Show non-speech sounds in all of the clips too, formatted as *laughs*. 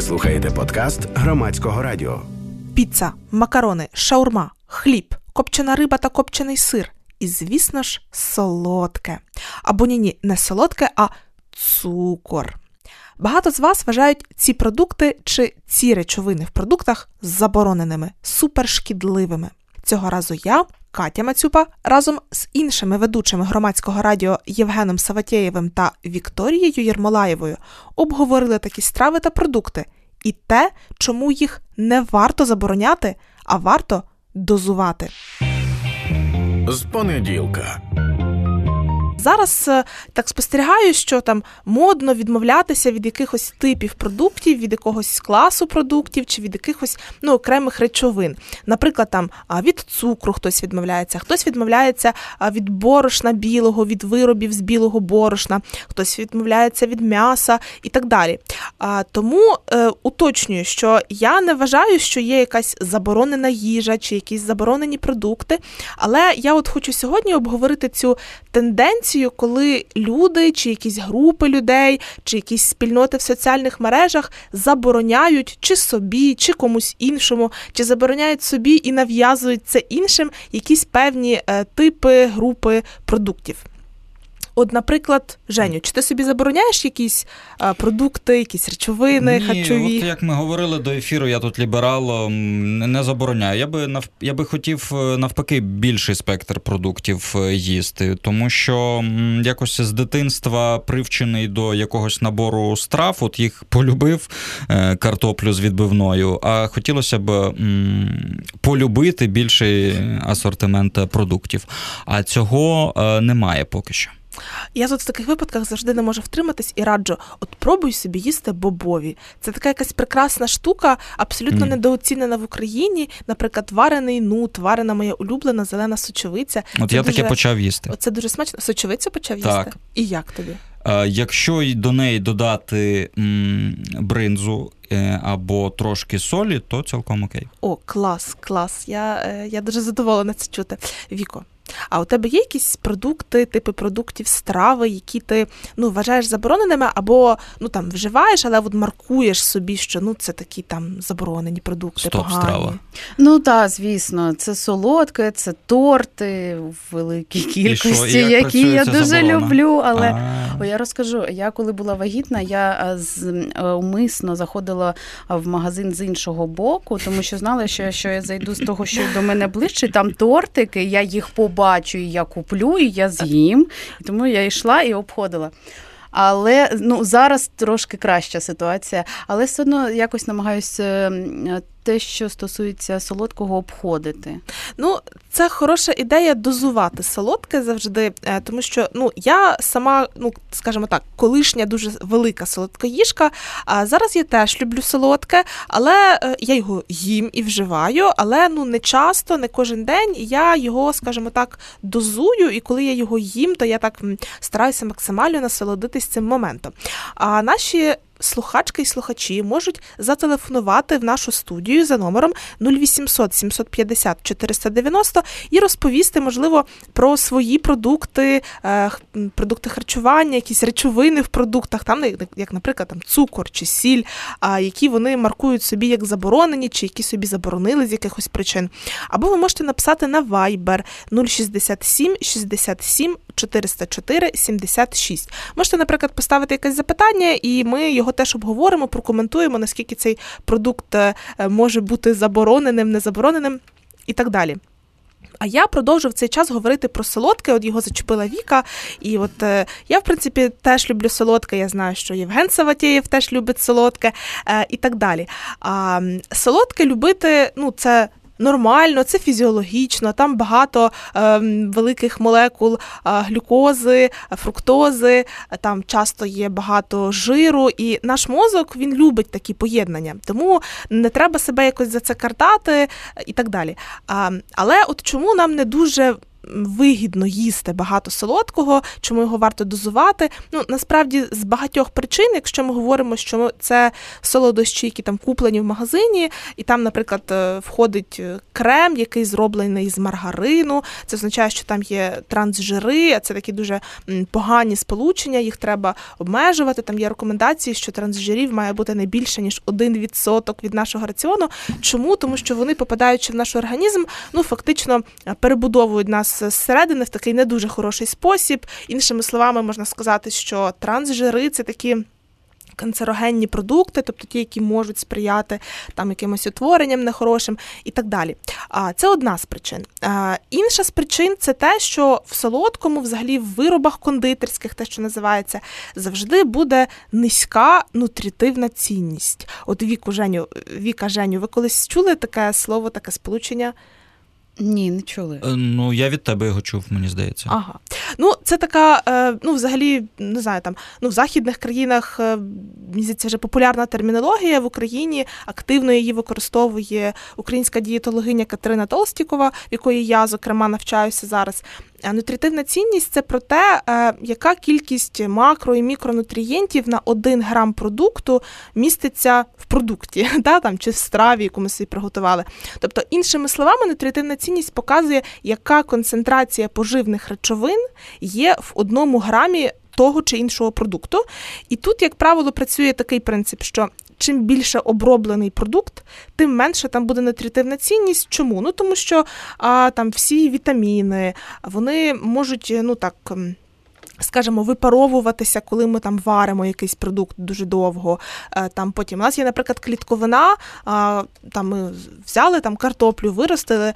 Ви слухаєте подкаст громадського радіо. Піца, макарони, шаурма, хліб, копчена риба та копчений сир. І, звісно ж, солодке. Або ні, ні, не солодке, а цукор. Багато з вас вважають ці продукти чи ці речовини в продуктах забороненими, супершкідливими. Цього разу я, Катя Мацюпа, разом з іншими ведучими громадського радіо Євгеном Саватєєвим та Вікторією Єрмолаєвою обговорили такі страви та продукти і те, чому їх не варто забороняти, а варто дозувати. З понеділка. Зараз е, так спостерігаю, що там модно відмовлятися від якихось типів продуктів, від якогось класу продуктів чи від якихось ну, окремих речовин. Наприклад, там від цукру хтось відмовляється, хтось відмовляється від борошна білого, від виробів з білого борошна, хтось відмовляється від м'яса і так далі. Тому е, уточнюю, що я не вважаю, що є якась заборонена їжа чи якісь заборонені продукти. Але я от хочу сьогодні обговорити цю тенденцію коли люди, чи якісь групи людей, чи якісь спільноти в соціальних мережах забороняють чи собі, чи комусь іншому, чи забороняють собі і нав'язують це іншим якісь певні е, типи групи продуктів. От, наприклад, Женю, чи ти собі забороняєш якісь а, продукти, якісь речовини, Ні, харчові? От як ми говорили до ефіру, я тут ліберал не забороняю. Я би нав... я би хотів е, навпаки більший спектр продуктів е, їсти, тому що якось з дитинства привчений до якогось набору страв, от їх полюбив е, картоплю з відбивною, а хотілося б м, полюбити більший асортимент продуктів. А цього немає поки що. Я тут в таких випадках завжди не можу втриматись і раджу, от пробуй собі їсти бобові. Це така якась прекрасна штука, абсолютно mm. недооцінена в Україні. Наприклад, варений нут, варена моя улюблена зелена сочовиця. От це я дуже... таке почав їсти. Це дуже смачно. Сочовицю почав так. їсти? І як тобі? Е, якщо до неї додати м, бринзу е, або трошки солі, то цілком окей. О, клас, клас. Я, е, Я дуже задоволена це чути. Віко. А у тебе є якісь продукти, типи продуктів, страви, які ти ну, вважаєш забороненими, або ну там вживаєш, але от маркуєш собі, що ну це такі там заборонені продукти. Стоп, погані. страва. Ну так, звісно, це солодке, це торти в великій кількості, і які я дуже заборона? люблю. Але о, я розкажу, я коли була вагітна, я з умисно заходила в магазин з іншого боку, тому що знала, що якщо я зайду з того, що до мене ближче, там тортики, я їх побачу побачу, і я куплю, і я з'їм. І тому я йшла і обходила. Але ну зараз трошки краща ситуація, але все одно якось намагаюся те, що стосується солодкого, обходити. Ну, це хороша ідея дозувати солодке завжди, е, тому що ну я сама, ну скажімо так, колишня дуже велика солодкоїжка. А зараз я теж люблю солодке, але е, я його їм і вживаю, але ну не часто, не кожен день. Я його, скажімо так, дозую, і коли я його їм, то я так стараюся максимально насолодитись цим моментом. А наші слухачки і слухачі можуть зателефонувати в нашу студію за номером 0800 750 490 і розповісти, можливо, про свої продукти, е, продукти харчування, якісь речовини в продуктах, там, як, наприклад, там цукор чи сіль, які вони маркують собі як заборонені, чи які собі заборонили з якихось причин. Або ви можете написати на Viber 067 67 404 76. Можете, наприклад, поставити якесь запитання, і ми його теж обговоримо, прокоментуємо, наскільки цей продукт е, може бути забороненим, незабороненим і так далі. А я продовжу в цей час говорити про солодке. От його зачепила Віка. І от е, я, в принципі, теж люблю солодке. Я знаю, що Євген Саватєєв теж любить солодке е, і так далі. А солодке любити, ну, це нормально, це фізіологічно, там багато е, великих молекул е, глюкози, фруктози, там часто є багато жиру, і наш мозок він любить такі поєднання, тому не треба себе якось за це картати і так далі. А, Але от чому нам не дуже вигідно їсти багато солодкого, чому його варто дозувати. Ну насправді з багатьох причин, якщо ми говоримо, що це солодощі, які там куплені в магазині, і там, наприклад, е, входить е, крем, який зроблений з маргарину. Це означає, що там є трансжири, а це такі дуже погані сполучення, їх треба обмежувати. Там є рекомендації, що трансжирів має бути не більше ніж 1% від нашого раціону. Чому? Тому що вони, попадаючи в наш організм, ну фактично перебудовують нас зсередини в такий не дуже хороший спосіб. Іншими словами, можна сказати, що трансжири це такі. Канцерогенні продукти, тобто ті, які можуть сприяти там якимось утворенням нехорошим і так далі. А це одна з причин. А, Інша з причин це те, що в солодкому, взагалі, в виробах кондитерських, те, що називається, завжди буде низька нутрітивна цінність. От віку Женю, Віка Женю, ви колись чули таке слово, таке сполучення? Ні, не чули. Е, ну, я від тебе його чув, мені здається. Ага. Ну, це така, е, ну, взагалі, не знаю, там, ну, в західних країнах, е, мені здається, вже популярна термінологія в Україні, активно її використовує українська дієтологиня Катерина Толстікова, в якої я, зокрема, навчаюся зараз. Нутритивна цінність це про те, е, яка кількість макро і мікронутрієнтів на один грам продукту міститься в продукті, *laughs* да, там, чи в страві, яку ми собі приготували. Тобто, іншими словами, нутритивна цінність показує, яка концентрація поживних речовин є в одному грамі. Того чи іншого продукту. І тут, як правило, працює такий принцип, що чим більше оброблений продукт, тим менше там буде нутрітивна цінність. Чому? Ну тому що а, там всі вітаміни вони можуть ну так скажімо, випаровуватися, коли ми там варимо якийсь продукт дуже довго. Е, там Потім у нас є, наприклад, клітковина, там ми взяли там картоплю, виростили,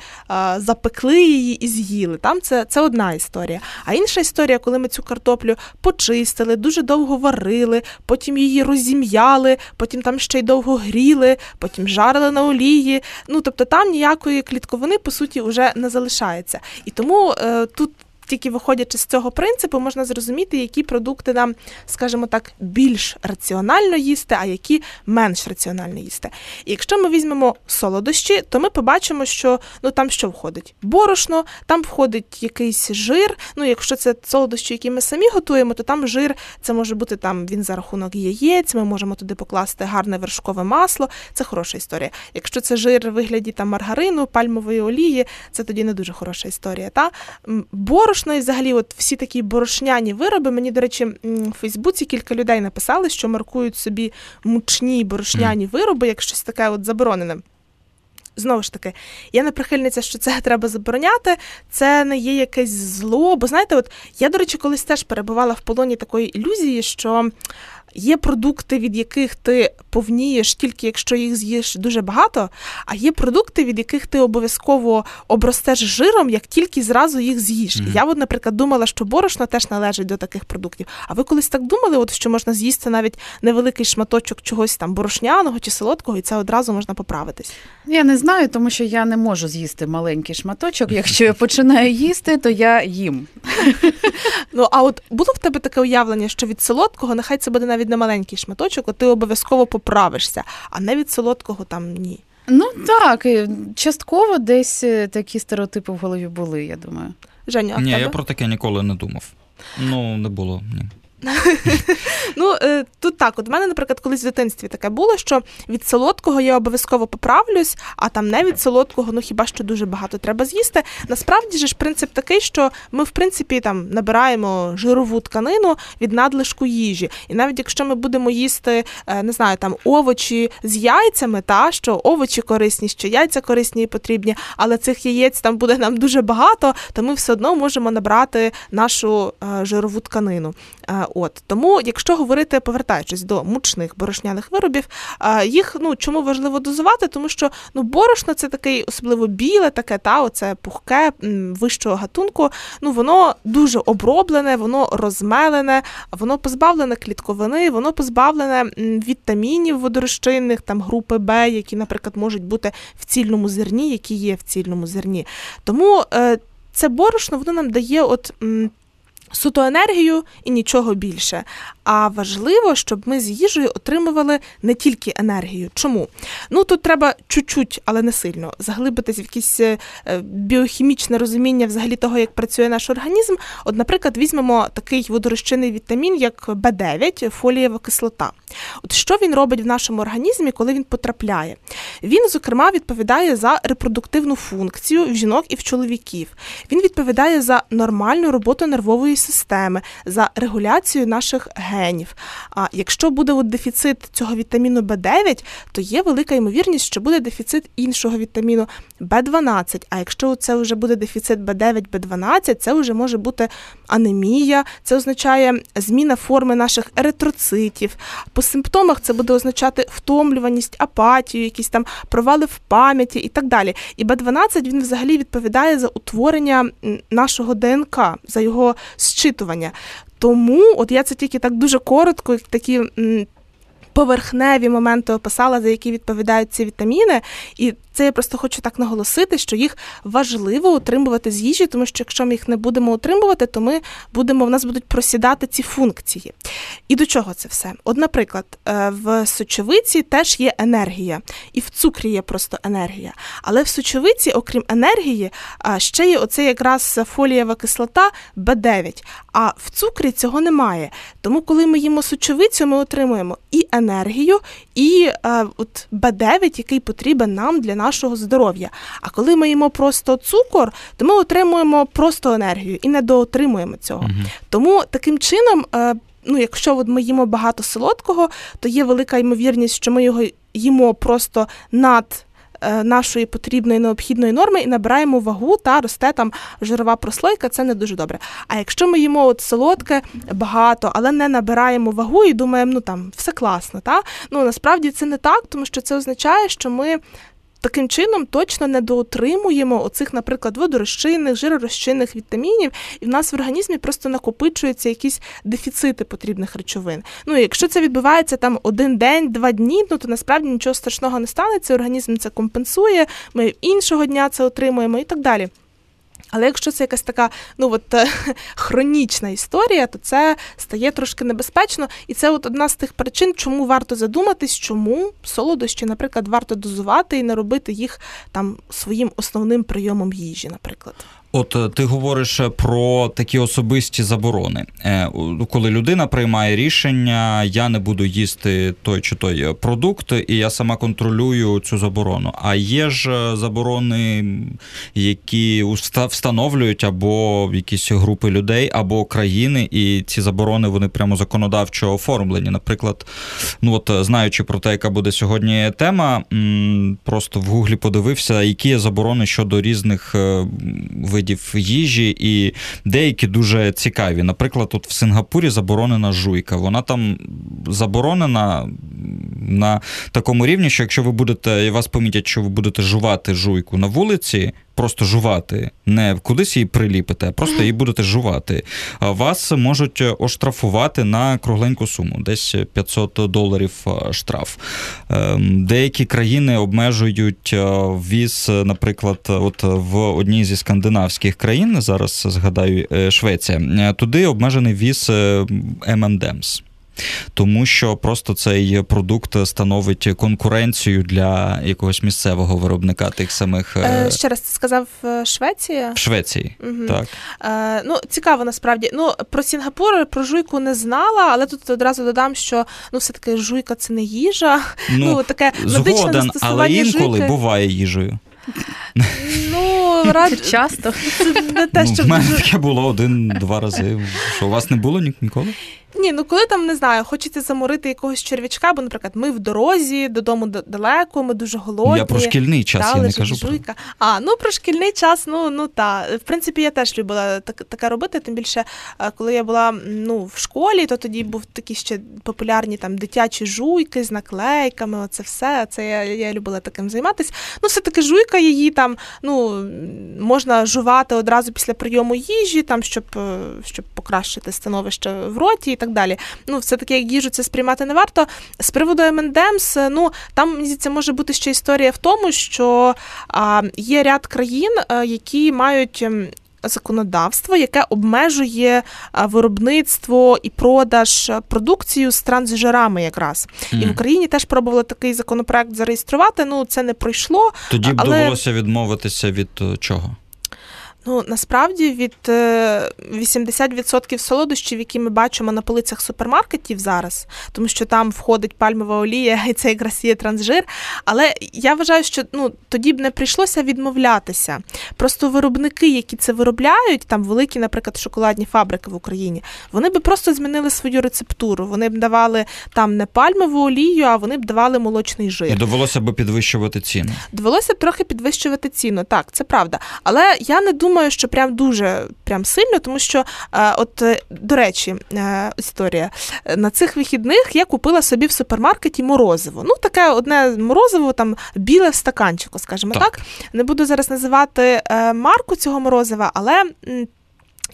запекли її і з'їли. Там це, це одна історія. А інша історія, коли ми цю картоплю почистили, дуже довго варили, потім її розім'яли, потім там ще й довго гріли, потім жарили на олії. Ну тобто там ніякої клітковини, по суті, вже не залишається. І тому е, тут тільки виходячи з цього принципу, можна зрозуміти, які продукти нам, скажімо так, більш раціонально їсти, а які менш раціонально їсти. І якщо ми візьмемо солодощі, то ми побачимо, що ну там що входить? Борошно, там входить якийсь жир. Ну, якщо це солодощі, які ми самі готуємо, то там жир це може бути там він за рахунок яєць, ми можемо туди покласти гарне вершкове масло. Це хороша історія. Якщо це жир в вигляді там маргарину, пальмової олії, це тоді не дуже хороша історія. Та борошно борошно і взагалі, от всі такі борошняні вироби. Мені, до речі, в Фейсбуці кілька людей написали, що маркують собі мучні борошняні вироби, як щось таке от заборонене. Знову ж таки, я не прихильниця, що це треба забороняти, це не є якесь зло. Бо знаєте, от я, до речі, колись теж перебувала в полоні такої ілюзії, що Є продукти, від яких ти повнієш тільки якщо їх з'їш дуже багато, а є продукти, від яких ти обов'язково обростеш жиром, як тільки зразу їх з'їш. Mm-hmm. Я, от, наприклад, думала, що борошно теж належить до таких продуктів. А ви колись так думали, от що можна з'їсти навіть невеликий шматочок чогось там борошняного чи солодкого, і це одразу можна поправитись? Я не знаю, тому що я не можу з'їсти маленький шматочок. Якщо я починаю їсти, то я їм. Ну а от було в тебе таке уявлення, що від солодкого нехай це буде навіть навіть не маленький шматочок, от ти обов'язково поправишся, а не від солодкого там ні. Ну так, частково десь е, такі стереотипи в голові були, я думаю. Женя, а Ні, тебе? я про таке ніколи не думав. Ну, не було. ні. *laughs* Ну, е, тут так, от в мене, наприклад, колись в дитинстві таке було, що від солодкого я обов'язково поправлюсь, а там не від солодкого, ну хіба що дуже багато треба з'їсти. Насправді ж принцип такий, що ми, в принципі, там набираємо жирову тканину від надлишку їжі. І навіть якщо ми будемо їсти, е, не знаю, там овочі з яйцями, та що овочі корисні, що яйця корисні і потрібні, але цих яєць там буде нам дуже багато, то ми все одно можемо набрати нашу е, жирову тканину. От Тому, якщо говорити, повертаючись до мучних борошняних виробів, їх ну чому важливо дозувати? Тому що ну борошно це такий особливо біле, таке та оце пухке вищого гатунку. Ну воно дуже оброблене, воно розмелене, воно позбавлене клітковини, воно позбавлене вітамінів водорозчинних, там групи Б, які, наприклад, можуть бути в цільному зерні, які є в цільному зерні. Тому е, це борошно воно нам дає от суто енергію і нічого більше. А важливо, щоб ми з їжею отримували не тільки енергію. Чому? Ну тут треба чуть-чуть, але не сильно заглибитись в якесь е, біохімічне розуміння взагалі того, як працює наш організм. От, наприклад, візьмемо такий водорозчинний вітамін, як Б9, фолієва кислота. От що він робить в нашому організмі, коли він потрапляє? Він, зокрема, відповідає за репродуктивну функцію в жінок і в чоловіків. Він відповідає за нормальну роботу нервової системи, за регуляцію наших генів. А якщо буде от дефіцит цього вітаміну Б9, то є велика ймовірність, що буде дефіцит іншого вітаміну Б12. А якщо це вже буде дефіцит Б9, Б12, це вже може бути анемія, це означає зміна форми наших еритроцитів. По симптомах це буде означати втомлюваність, апатію, якісь там провали в пам'яті і так далі. І Б12 він взагалі відповідає за утворення нашого ДНК, за його зчитування. Тому, от я це тільки так дуже коротко, такі поверхневі моменти описала, за які відповідають ці вітаміни. І це я просто хочу так наголосити, що їх важливо утримувати з їжі, тому що якщо ми їх не будемо утримувати, то ми будемо в нас будуть просідати ці функції. І до чого це все? От, наприклад, е, в сочовиці теж є енергія, і в цукрі є просто енергія. Але в сочовиці, окрім енергії, ще є оце якраз фолієва кислота Б9. А в цукрі цього немає. Тому, коли ми їмо сочовицю, ми отримуємо і енергію, і е, от Б9, який потрібен нам для нашого здоров'я. А коли ми їмо просто цукор, то ми отримуємо просто енергію і не доотримуємо цього. Угу. Тому таким чином. Е, ну, якщо от ми їмо багато солодкого, то є велика ймовірність, що ми його їмо просто над нашої потрібної необхідної норми і набираємо вагу та росте там жирова прослойка, це не дуже добре. А якщо ми їмо от солодке багато, але не набираємо вагу і думаємо, ну там все класно, та ну насправді це не так, тому що це означає, що ми таким чином точно не доотримуємо оцих, наприклад, водорозчинних, жиророзчинних вітамінів, і в нас в організмі просто накопичуються якісь дефіцити потрібних речовин. Ну, якщо це відбувається там один день, два дні, ну то насправді нічого страшного не станеться. Організм це компенсує, ми іншого дня це отримуємо і так далі. Але якщо це якась така ну от е, *laughs* хронічна історія, то це стає трошки небезпечно, і це от одна з тих причин, чому варто задуматись, чому солодощі, наприклад, варто дозувати і не робити їх там своїм основним прийомом їжі, наприклад. От е, ти говориш е, про такі особисті заборони, е, коли людина приймає рішення, я не буду їсти той чи той продукт, і я сама контролюю цю заборону. А є ж заборони, які встановлюють або якісь групи людей, або країни, і ці заборони вони прямо законодавчо оформлені. Наприклад, ну от знаючи про те, яка буде сьогодні тема, просто в гуглі подивився, які є заборони щодо різних видів видів їжі, і деякі дуже цікаві. Наприклад, тут в Сингапурі заборонена жуйка. Вона там заборонена на такому рівні, що якщо ви будете, і вас помітять, що ви будете жувати жуйку на вулиці, просто жувати, не кудись її приліпите, а просто її будете жувати. Вас можуть оштрафувати на кругленьку суму, десь 500 доларів штраф. Ем, деякі країни обмежують віз, наприклад, от в одній зі скандинавських країн, зараз згадаю е, Швеція, е, туди обмежений віз е, M&M's тому що просто цей продукт становить конкуренцію для якогось місцевого виробника тих самих. Е, е, ще раз ти сказав е, Швеція? В Швеції. Угу. так. Е, Ну, цікаво насправді. Ну, про Сінгапур, про жуйку не знала, але тут одразу додам, що ну, все-таки жуйка це не їжа. Ну, *laughs* ну таке згоден, але інколи жуйки. буває їжею. Ну, рад... часто. Це не те, що... Ну, в мене таке було один-два рази. Що у вас не було ніколи? Ні, ну коли там не знаю, хочеться заморити якогось черв'ячка, бо, наприклад, ми в дорозі, додому далеко, ми дуже голодні. Я про шкільний час та, я не кажу. Жуйка. Про... А, ну про шкільний час, ну ну та. В принципі, я теж любила так, таке робити. Тим більше, коли я була ну, в школі, то тоді був такі ще популярні там дитячі жуйки з наклейками. Оце все. Це я я любила таким займатися. Ну, все-таки жуйка її там ну, можна жувати одразу після прийому їжі, там, щоб е, щоб покращити становище в роті і так далі. Ну, все-таки як їжу це сприймати не варто. З приводу МНДМС, ну там здається, може бути ще історія в тому, що є ряд країн, а, які мають. Законодавство, яке обмежує виробництво і продаж продукцію з трансжирами, якраз mm. і в Україні теж пробували такий законопроект зареєструвати. Ну це не пройшло. Тоді б але... довелося відмовитися від е, чого? Ну насправді від 80% е, солодощів, які ми бачимо на полицях супермаркетів зараз, тому що там входить пальмова олія і це якраз є трансжир. Але я вважаю, що ну тоді б не прийшлося відмовлятися. Просто виробники, які це виробляють, там великі, наприклад, шоколадні фабрики в Україні, вони би просто змінили свою рецептуру. Вони б давали там не пальмову олію, а вони б давали молочний жир. І довелося б підвищувати ціну. Довелося б трохи підвищувати ціну. Так, це правда. Але я не думаю думаю, що прям дуже прям сильно, тому що, е, от е, до речі, е, історія на цих вихідних я купила собі в супермаркеті морозиво. Ну, таке одне морозиво, там біле в стаканчику, скажімо так. так. Не буду зараз називати марку цього морозива, але.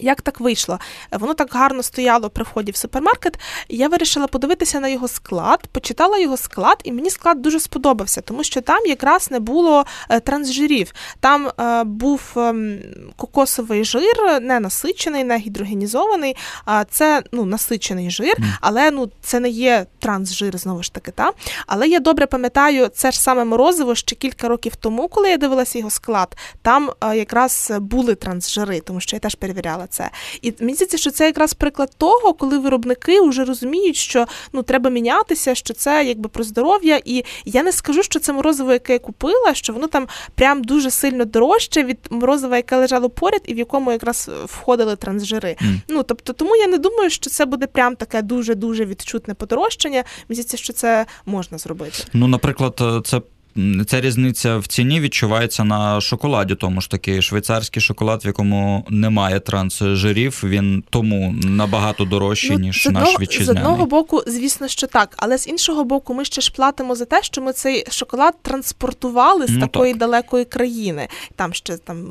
Як так вийшло? Воно так гарно стояло при вході в супермаркет. Я вирішила подивитися на його склад, почитала його склад, і мені склад дуже сподобався, тому що там якраз не було е, трансжирів. Там е, був ем, кокосовий жир, не насичений, не гідрогенізований. А це ну, насичений жир, але ну це не є трансжир, знову ж таки. Та? Але я добре пам'ятаю, це ж саме морозиво ще кілька років тому, коли я дивилася його склад. Там е, якраз були трансжири, тому що я теж перевіряла це. І мені здається, що це якраз приклад того, коли виробники вже розуміють, що ну треба мінятися, що це якби про здоров'я. І я не скажу, що це морозиво, яке я купила, що воно там прям дуже сильно дорожче від морозива, яке лежало поряд, і в якому якраз входили трансжири. Mm. Ну тобто, тому я не думаю, що це буде прям таке дуже дуже відчутне подорожчання. Мені здається, що це можна зробити. Ну, наприклад, це Ця різниця в ціні відчувається на шоколаді, тому ж таки швейцарський шоколад, в якому немає трансжирів, він тому набагато дорожчий, ну, ніж наш вітчизняний. З одного боку, звісно, що так, але з іншого боку, ми ще ж платимо за те, що ми цей шоколад транспортували з ну, такої так. далекої країни. Там ще там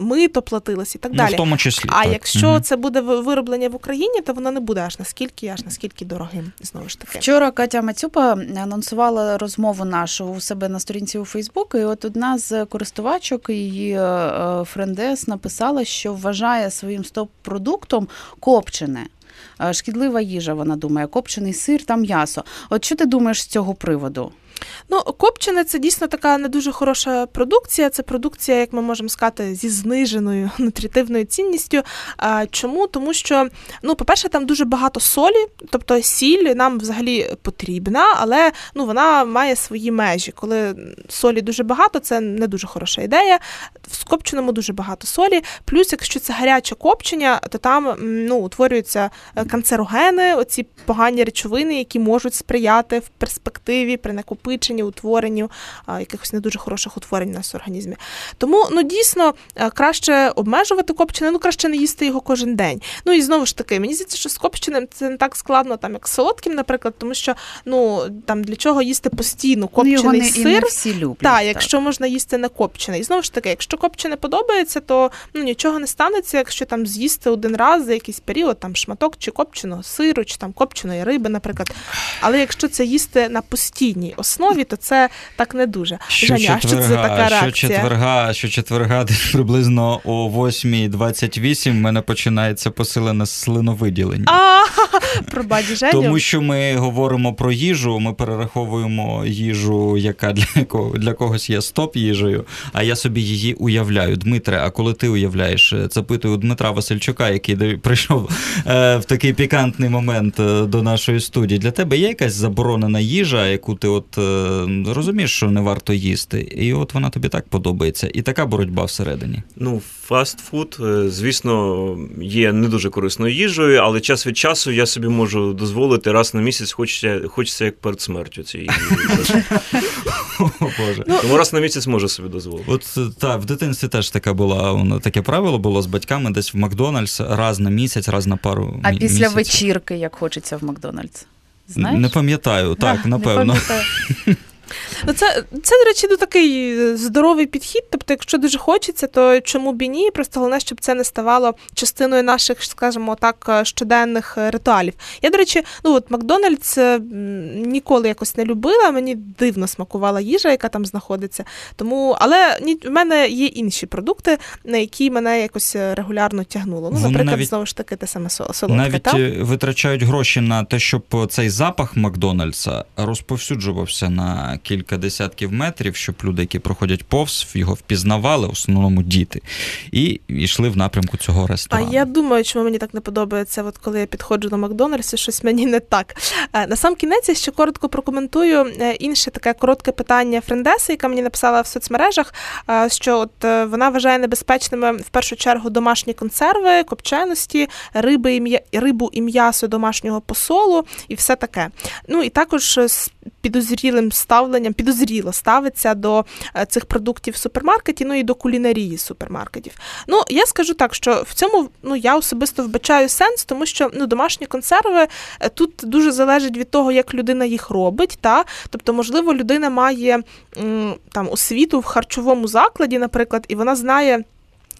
мито платилось і так далі. Ну, в тому числі. А так. якщо угу. це буде вироблення в Україні, то воно не буде аж наскільки, аж наскільки дорогим. Знову ж таки. Вчора Катя Мацюпа анонсувала розмову нашу у себе на сторінці у Фейсбук, і от одна з користувачок її е, е, френдес написала, що вважає своїм стоп-продуктом копчене. Е, шкідлива їжа, вона думає, копчений сир та м'ясо. От що ти думаєш з цього приводу? Ну, копчене це дійсно така не дуже хороша продукція. Це продукція, як ми можемо сказати, зі зниженою *laughs* нутритивною цінністю. Чому? Тому що, ну, по-перше, там дуже багато солі, тобто сіль нам взагалі потрібна, але ну, вона має свої межі. Коли солі дуже багато, це не дуже хороша ідея. В копченому дуже багато солі. Плюс, якщо це гаряче копчення, то там ну, утворюються е, канцерогени, оці погані речовини, які можуть сприяти в перспективі при накопиченні накопиченню, утворенню якихось не дуже хороших утворень у нас в організмі. Тому ну дійсно е, краще обмежувати копчене, ну краще не їсти його кожен день. Ну і знову ж таки, мені здається, що з копченим це не так складно, там як з солодким, наприклад, тому що ну там для чого їсти постійно копчений ну, його не, сир. І не всі люблять. Та, так, якщо можна їсти не копчений. І знову ж таки, якщо копчене подобається, то ну нічого не станеться, якщо там з'їсти один раз за якийсь період, там шматок чи копченого сиру, чи там копченої риби, наприклад. Але якщо це їсти на постійній основі, основі, то це так не дуже. Що Женя, що це така реакція? Що четверга, що четверга *laughs* приблизно о 8.28 в мене починається посилене слиновиділення. А, *laughs* пробач, Женю. Тому що ми говоримо про їжу, ми перераховуємо їжу, яка для кого для когось є стоп їжею, а я собі її уявляю. Дмитре, а коли ти уявляєш, запитую Дмитра Васильчука, який прийшов е, в такий пікантний момент е, до нашої студії. Для тебе є якась заборонена їжа, яку ти от е, розумієш, що не варто їсти, і от вона тобі так подобається. І така боротьба всередині. Ну, фастфуд, е, звісно, є не дуже корисною їжею, але час від часу я собі можу дозволити раз на місяць, хочеться, хочеться як перед смертю цієї їжі. *laughs* Тому раз на місяць можу собі дозволити. От так, в дитинстві теж така була таке правило було з батьками десь в Макдональдс раз на місяць, раз на пару. А після вечірки як хочеться в Макдональдс? Знаєш? Не пам'ятаю, так, *laughs* а, напевно. Не це, це, до речі, ну, такий здоровий підхід. Тобто, якщо дуже хочеться, то чому б і ні? Просто головне, щоб це не ставало частиною наших, скажімо так, щоденних ритуалів. Я, до речі, ну от Макдональдс ніколи якось не любила. Мені дивно смакувала їжа, яка там знаходиться. Тому, але в мене є інші продукти, на які мене якось регулярно тягнуло. Ну, наприклад, навіть, знову ж таки, те саме солодке. Навіть та? Е, витрачають гроші на те, щоб цей запах Макдональдса розповсюджувався на кілька десятків метрів, щоб люди, які проходять повз, його впізнавали, в основному діти, і йшли в напрямку цього ресторану. А я думаю, чому мені так не подобається, от коли я підходжу до Макдональдсу, щось мені не так. Е, на сам кінець я ще коротко прокоментую е, інше таке коротке питання Френдеси, яка мені написала в соцмережах, що от вона вважає небезпечними в першу чергу домашні консерви, копченості, риби і рибу і м'ясо домашнього посолу і все таке. Ну і також підозрілим ставленням, підозріло ставиться до е, цих продуктів в супермаркеті, ну і до кулінарії супермаркетів. Ну, я скажу так, що в цьому ну я особисто вбачаю сенс, тому що ну домашні консерви е, тут дуже залежить від того, як людина їх робить. Та? Тобто, можливо, людина має там освіту в харчовому закладі, наприклад, і вона знає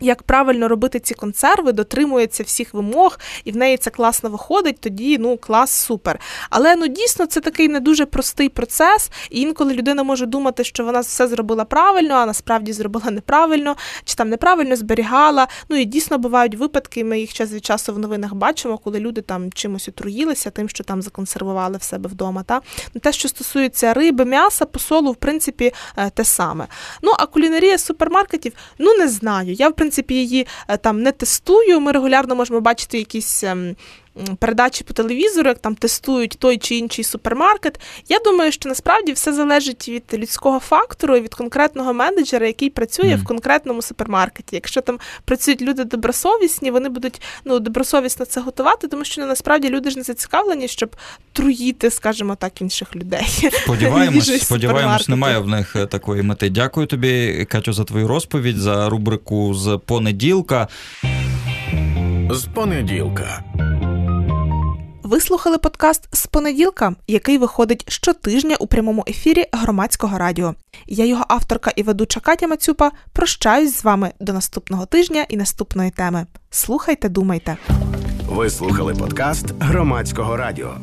як правильно робити ці консерви, дотримується всіх вимог, і в неї це класно виходить, тоді ну клас супер. Але ну дійсно це такий не дуже простий процес. І інколи людина може думати, що вона все зробила правильно, а насправді зробила неправильно, чи там неправильно зберігала. Ну і дійсно бувають випадки. Ми їх час від часу в новинах бачимо, коли люди там чимось отруїлися, тим, що там законсервували в себе вдома. Та ну, те, що стосується риби, м'яса, посолу, в принципі, е, те саме. Ну а кулінарія супермаркетів, ну не знаю. Я в принципі принципі, її е, там не тестую. Ми регулярно можемо бачити якісь ем, передачі по телевізору, як там тестують той чи інший супермаркет. Я думаю, що насправді все залежить від людського фактору і від конкретного менеджера, який працює mm. в конкретному супермаркеті. Якщо там працюють люди добросовісні, вони будуть ну добросовісно це готувати, тому що ну, насправді люди ж не зацікавлені, щоб труїти, скажімо так, інших людей. Сподіваємось, *laughs* сподіваємось, немає в них е, такої мети. Дякую тобі, Катю, за твою розповідь за рубрику з понеділка. З понеділка. Ви слухали подкаст з понеділка, який виходить щотижня у прямому ефірі громадського радіо. Я його авторка і ведуча Катя Мацюпа. Прощаюсь з вами до наступного тижня і наступної теми. Слухайте, думайте. Ви слухали подкаст громадського радіо.